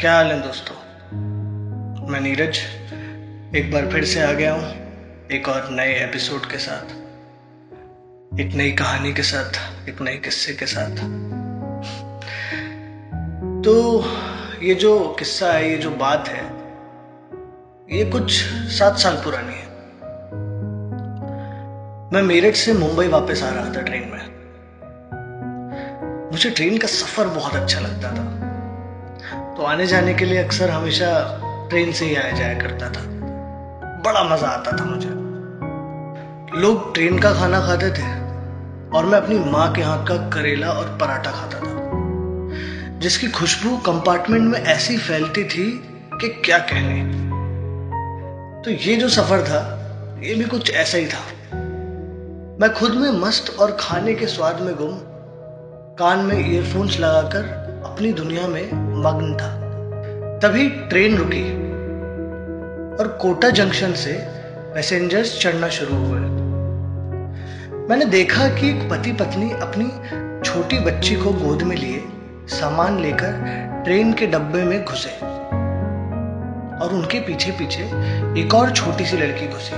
क्या हाल है दोस्तों? मैं नीरज, एक बार फिर से आ गया हूँ, एक और नए एपिसोड के साथ, एक नई कहानी के साथ, एक नए किस्से के साथ। तो ये जो किस्सा है, ये जो बात है, ये कुछ सात साल पुरानी है। मैं मेरठ से मुंबई वापस आ रहा था ट्रेन में। मुझे ट्रेन का सफ़र बहुत अच्छा लगता था। तो आने जाने के लिए अक्सर हमेशा ट्रेन से ही आया जाया करता था। बड़ा मज़ा आता था मुझे। लोग ट्रेन का खाना खाते थे और मैं अपनी माँ के हाथ का करेला और पराठा खाता था, जिसकी खुशबू कंपार्टमेंट में ऐसी फैलती थी कि क्या कहने। तो ये जो सफ़र था, ये भी कुछ ऐसा ही था। मैं खुद में मस्त और खाने के स्वाद में गुम, कान में ईयरफोन्स लगाकर अपनी दुनिया में मग्न था। तभी ट्रेन रुकी और कोटा जंक्शन से पैसेंजर्स चढ़ना शुरू हुए। मैंने देखा कि एक पति पत्नी अपनी छोटी बच्ची को गोद में लिए सामान लेकर ट्रेन के डब्बे में घुसे और उनके पीछे पीछे एक और छोटी सी लड़की घुसी।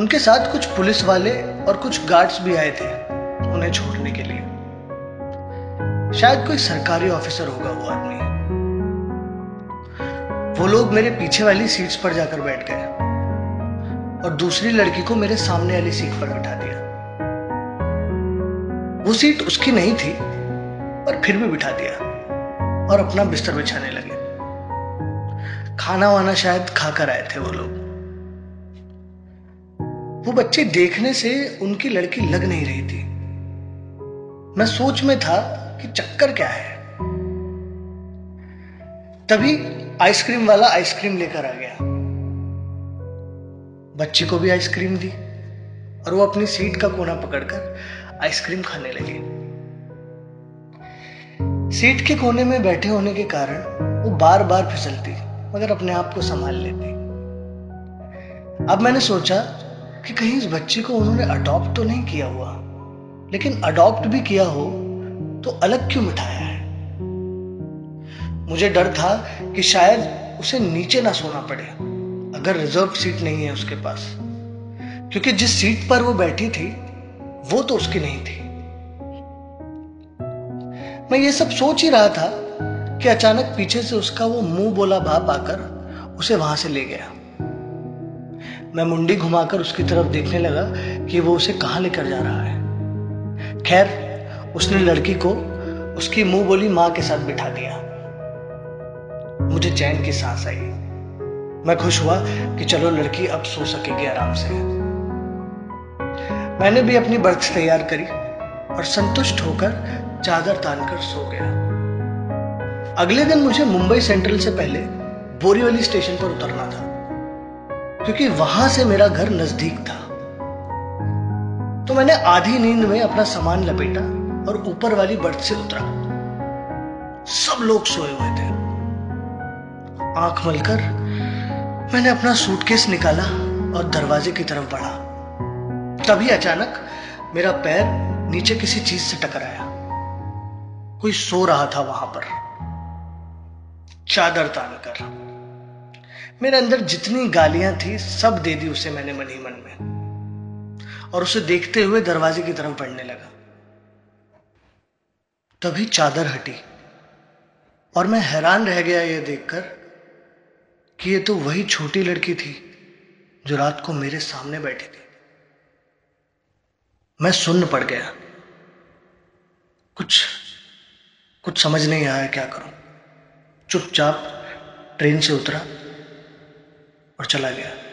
उनके साथ कुछ पुलिस वाले और कुछ गार्ड्स भी आए थे उन्हें छोड़ने के लिए। शायद कोई सरकारी ऑफिसर होगा वो आदमी। वो लोग मेरे पीछे वाली सीट्स पर जाकर बैठ गए और दूसरी लड़की को मेरे सामने वाली सीट पर बिठा दिया। वो सीट उसकी नहीं थी पर फिर भी बिठा दिया और अपना बिस्तर बिछाने लगे। खाना वाना शायद खाकर आए थे वो लोग। वो बच्चे देखने से उनकी लड़की लग नहीं रही थी। मैं सोच में था कि चक्कर क्या है? तभी आइसक्रीम वाला आइसक्रीम लेकर आ गया। बच्ची को भी आइसक्रीम दी और वो अपनी सीट का कोना पकड़कर आइसक्रीम खाने लगे। सीट के कोने में बैठे होने के कारण वो बार बार फिसलती, मगर अपने आप को संभाल लेती। अब मैंने सोचा कि कहीं इस बच्ची को उन्होंने अडॉप्ट तो नहीं किया हुआ, लेकिन अडॉप्ट भी किया हो तो अलग क्यों मिठाया है? मुझे डर था कि शायद उसे नीचे ना सोना पड़े, अगर रिज़र्व सीट नहीं है उसके पास। क्योंकि जिस सीट पर वो बैठी थी, वो तो उसकी नहीं थी। मैं ये सब सोच ही रहा था कि अचानक पीछे से उसका वो मुँह बोला बाप आकर उसे वहाँ से ले गया। मैं मुंडी घुमाकर उसकी तरफ़ देखने लगा कि वो उसे कहाँ लेकर जा रहा है। खैर उसने लड़की को उसकी मुँह बोली माँ के साथ बिठा दिया। मुझे चैन की सांस आई। मैं खुश हुआ कि चलो लड़की अब सो सकेगी आराम से। मैंने भी अपनी बर्थ तैयार करी और संतुष्ट होकर चादर तानकर सो गया। अगले दिन मुझे मुंबई सेंट्रल से पहले बोरीवली स्टेशन पर उतरना था, क्योंकि वहाँ से मेरा घर नज़दीक था। तो मैंने आधी नींद में अपना सामान लपेटा और ऊपर वाली बर्थ से उतरा। सब लोग सोए हुए थे। आँख मलकर मैंने अपना सूटकेस निकाला और दरवाजे की तरफ़ बढ़ा। तभी अचानक मेरा पैर नीचे किसी चीज़ से टकराया। कोई सो रहा था वहाँ पर। चादर तानकर। मेरे अंदर जितनी गालियाँ थी, सब दे दी उसे मैंने मन ही मन में। और उसे देखते हुए दरवाजे की तरफ़ बढ़ने लगा। तभी चादर हटी। और मैं हैरान रह गया यह देखकर कि यह तो वही छोटी लड़की थी जो रात को मेरे सामने बैठी थी। मैं सुन्न पड़ गया। कुछ कुछ समझ नहीं आया क्या करूँ। चुपचाप ट्रेन से उतरा और चला गया।